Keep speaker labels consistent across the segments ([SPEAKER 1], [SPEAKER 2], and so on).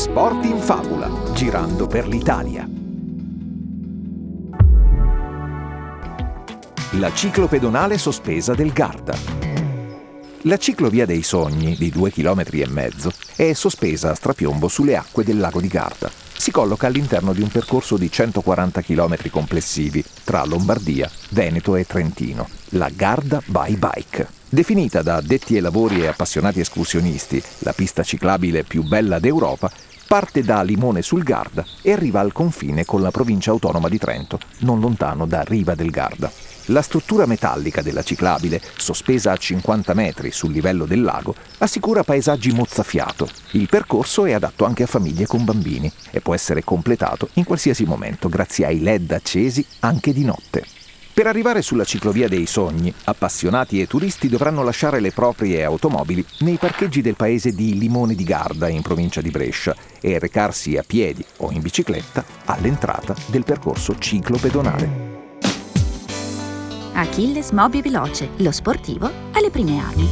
[SPEAKER 1] Sport in Fabula, girando per l'Italia. La ciclopedonale sospesa del Garda. La ciclovia dei sogni, di 2 km è sospesa a strapiombo sulle acque del lago di Garda. Si colloca all'interno di un percorso di 140 km complessivi tra Lombardia, Veneto e Trentino, la Garda by Bike. Definita da addetti ai lavori e appassionati escursionisti la pista ciclabile più bella d'Europa, parte da Limone sul Garda e arriva al confine con la provincia autonoma di Trento, non lontano da Riva del Garda. La struttura metallica della ciclabile, sospesa a 50 metri sul livello del lago, assicura paesaggi mozzafiato. Il percorso è adatto anche a famiglie con bambini e può essere completato in qualsiasi momento grazie ai LED accesi anche di notte. Per arrivare sulla ciclovia dei sogni, appassionati e turisti dovranno lasciare le proprie automobili nei parcheggi del paese di Limone di Garda, in provincia di Brescia, e recarsi a piedi o in bicicletta all'entrata del percorso ciclopedonale.
[SPEAKER 2] Achilles Mobi Veloce, lo sportivo alle prime armi.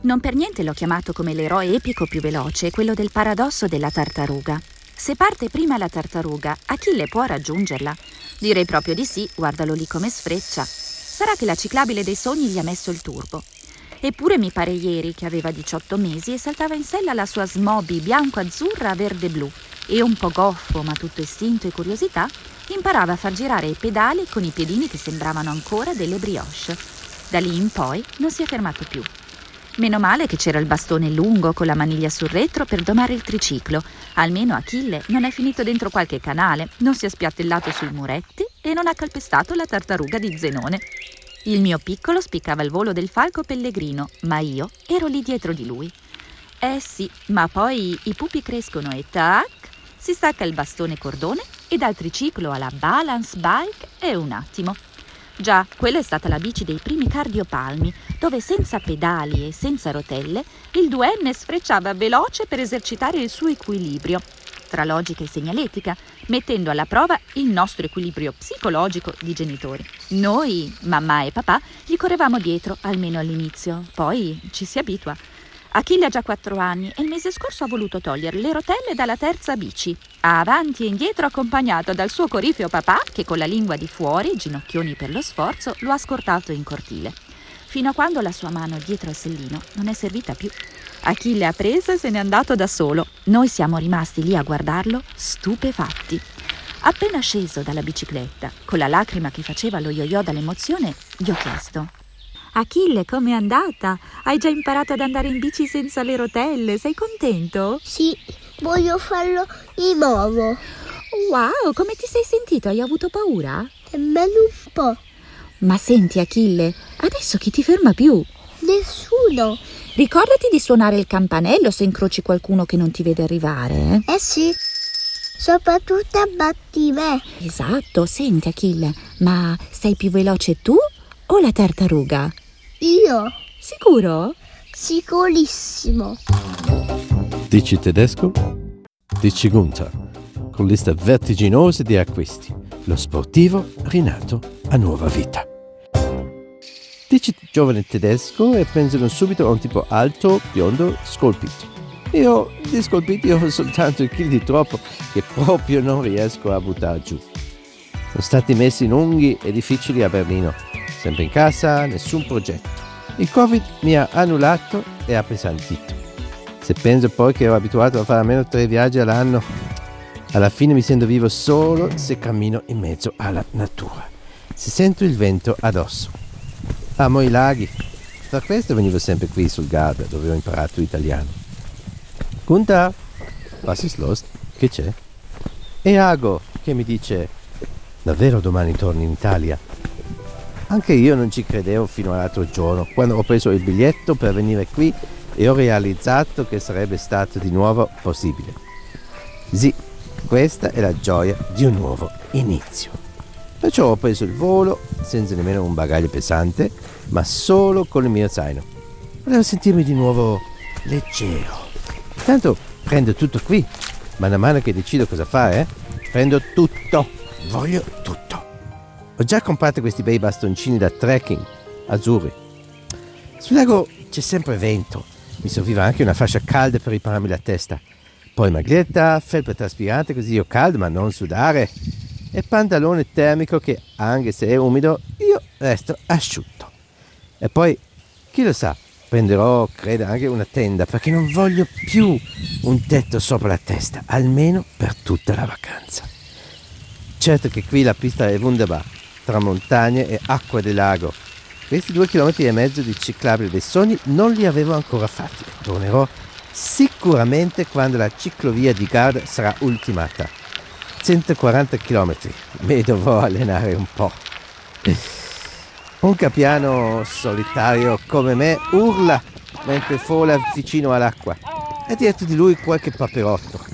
[SPEAKER 2] Non per niente l'ho chiamato come l'eroe epico più veloce, quello del paradosso della tartaruga. Se parte prima la tartaruga, Achille può raggiungerla. Direi proprio di sì, guardalo lì come sfreccia. Sarà che la ciclabile dei sogni gli ha messo il turbo. Eppure mi pare ieri che aveva 18 mesi e saltava in sella la sua smobi bianco-azzurra verde-blu e un po' goffo, ma tutto istinto e curiosità, imparava a far girare i pedali con i piedini che sembravano ancora delle brioche. Da lì in poi non si è fermato più. Meno male che c'era il bastone lungo con la maniglia sul retro per domare il triciclo. Almeno Achille non è finito dentro qualche canale, non si è spiattellato sui muretti e non ha calpestato la tartaruga di Zenone. Il mio piccolo spiccava il volo del falco pellegrino, ma io ero lì dietro di lui. Eh sì, ma poi i pupi crescono e tac, si stacca il bastone cordone e dal triciclo alla balance bike è un attimo. Già, quella è stata la bici dei primi cardiopalmi, dove senza pedali e senza rotelle il duenne sfrecciava veloce per esercitare il suo equilibrio, tra logica e segnaletica, mettendo alla prova il nostro equilibrio psicologico di genitori. Noi, mamma e papà, gli correvamo dietro, almeno all'inizio, poi ci si abitua. Achille ha già quattro anni e il mese scorso ha voluto togliere le rotelle dalla terza bici. Avanti e indietro accompagnato dal suo corifeo papà che con la lingua di fuori, ginocchioni per lo sforzo, lo ha scortato in cortile. Fino a quando la sua mano dietro al sellino non è servita più. Achille ha preso e se n'è andato da solo. Noi siamo rimasti lì a guardarlo, stupefatti. Appena sceso dalla bicicletta, con la lacrima che faceva lo yo-yo dall'emozione, gli ho chiesto Achille, com'è andata? Hai già imparato ad andare in bici senza le rotelle? Sei contento?
[SPEAKER 3] Sì, voglio farlo di nuovo.
[SPEAKER 2] Wow, come ti sei sentito? Hai avuto paura?
[SPEAKER 3] Nemmeno un po'.
[SPEAKER 2] Ma senti, Achille, adesso chi ti ferma più?
[SPEAKER 3] Nessuno.
[SPEAKER 2] Ricordati di suonare il campanello se incroci qualcuno che non ti vede arrivare.
[SPEAKER 3] Eh, eh sì. Soprattutto abbatti me.
[SPEAKER 2] Esatto, senti Achille, ma sei più veloce tu o la tartaruga?
[SPEAKER 3] Io?
[SPEAKER 2] Sicuro?
[SPEAKER 3] Sicurissimo.
[SPEAKER 4] Dici tedesco? Dici Gunther, con lista vertiginosa di acquisti. Lo sportivo rinato a nuova vita. Dici giovane tedesco e pensano subito a un tipo alto, biondo, scolpito. Io di scolpiti ho soltanto il chili di troppo che proprio non riesco a buttare giù. Sono stati messi lunghi e difficili a Berlino. Sempre in casa, nessun progetto. Il Covid mi ha annullato e appesantito. Se penso poi che ero abituato a fare almeno tre viaggi all'anno, alla fine mi sento vivo solo se cammino in mezzo alla natura. Se sento il vento addosso. Amo i laghi. Per questo venivo sempre qui sul Garda dove ho imparato italiano. Kunta, was ist los? Che c'è? E Ago che mi dice, davvero domani torni in Italia? Anche io non ci credevo fino all'altro giorno, quando ho preso il biglietto per venire qui e ho realizzato che sarebbe stato di nuovo possibile. Sì, questa è la gioia di un nuovo inizio. Perciò ho preso il volo senza nemmeno un bagaglio pesante, ma solo con il mio zaino. Volevo sentirmi di nuovo leggero. Tanto prendo tutto qui. Man mano che decido cosa fare, eh, prendo tutto. Voglio tutto. Ho già comprato questi bei bastoncini da trekking azzurri. Sul lago c'è sempre vento Mi serviva anche una fascia calda per ripararmi la testa. Poi maglietta, felpa traspirante così io caldo ma non sudare. E pantalone termico che, anche se è umido, io resto asciutto. E poi, chi lo sa, prenderò, credo, anche una tenda perché non voglio più un tetto sopra la testa, almeno per tutta la vacanza. Certo che qui la pista è wunderbar, tra montagne e acqua del lago. Questi due chilometri e mezzo di ciclabile dei sogni non li avevo ancora fatti e tornerò sicuramente quando la ciclovia di Garda sarà ultimata. 140 km, mi dovrò allenare un po'. Un capiano solitario come me urla mentre fola vicino all'acqua e dietro di lui qualche paperotto.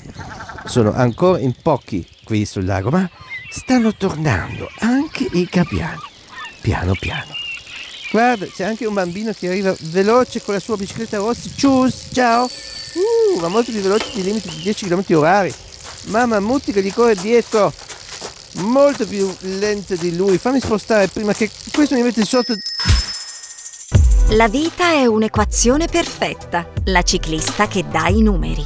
[SPEAKER 4] Sono ancora in pochi qui sul lago, ma stanno tornando anche i capiani, piano piano. Guarda, c'è anche un bambino che arriva veloce con la sua bicicletta rossa. Cius, ciao! Uh, ma molto più veloce di limite di 10 km orari. Mamma Mutti che gli corre dietro. Molto più lento di lui. Fammi spostare prima che questo mi mette sotto.
[SPEAKER 5] La vita è un'equazione perfetta. La ciclista che dà i numeri.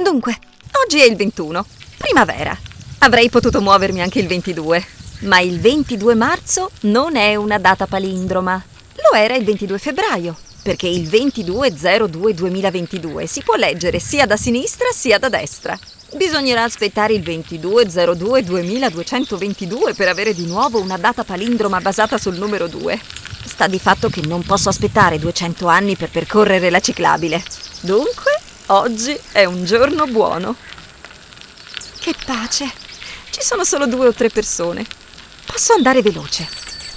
[SPEAKER 5] Dunque, oggi è il 21, primavera. Avrei potuto muovermi anche il 22, ma il 22 marzo non è una data palindroma. Lo era il 22 febbraio, perché il 2202-2022 si può leggere sia da sinistra sia da destra. Bisognerà aspettare il 2202-2222 per avere di nuovo una data palindroma basata sul numero 2. Sta di fatto che non posso aspettare 200 anni per percorrere la ciclabile. Dunque, oggi è un giorno buono. Che pace! Ci sono solo due o tre persone. Posso andare veloce.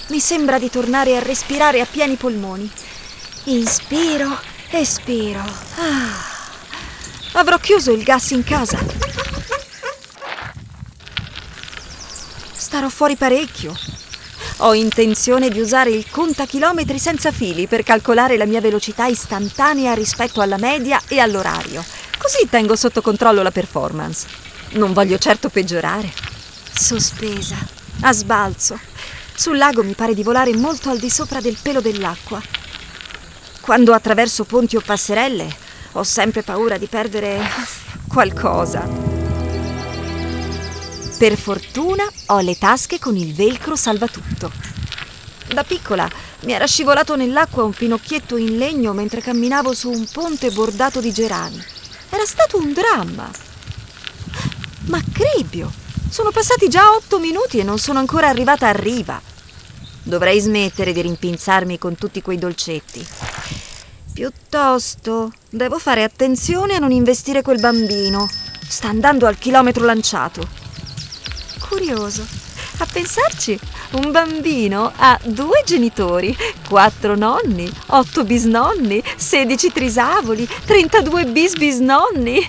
[SPEAKER 5] Mi sembra di tornare a respirare a pieni polmoni. Inspiro, espiro. Ah. Avrò chiuso il gas in casa. Starò fuori parecchio. Ho intenzione di usare il contachilometri senza fili per calcolare la mia velocità istantanea rispetto alla media e all'orario. Così tengo sotto controllo la performance. Non voglio certo peggiorare. Sospesa, a sbalzo. Sul lago mi pare di volare molto al di sopra del pelo dell'acqua. Quando attraverso ponti o passerelle ho sempre paura di perdere qualcosa. Per fortuna ho le tasche con il velcro salvatutto. Da piccola mi era scivolato nell'acqua un pinocchietto in legno mentre camminavo su un ponte bordato di gerani. Era stato un dramma. Ma Cribbio, sono passati già otto minuti e non sono ancora arrivata a riva. Dovrei smettere di rimpinzarmi con tutti quei dolcetti. Piuttosto, devo fare attenzione a non investire quel bambino. Sta andando al chilometro lanciato. Curioso. A pensarci, un bambino ha due genitori, quattro nonni, otto bisnonni, sedici trisavoli, trentadue bis bisnonni.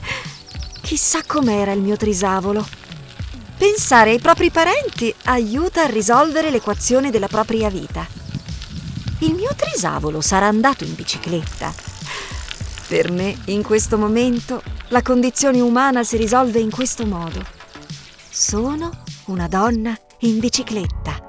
[SPEAKER 5] Chissà com'era il mio trisavolo. Pensare ai propri parenti aiuta a risolvere l'equazione della propria vita. Il mio trisavolo sarà andato in bicicletta. Per me, in questo momento, la condizione umana si risolve in questo modo. Sono una donna in bicicletta.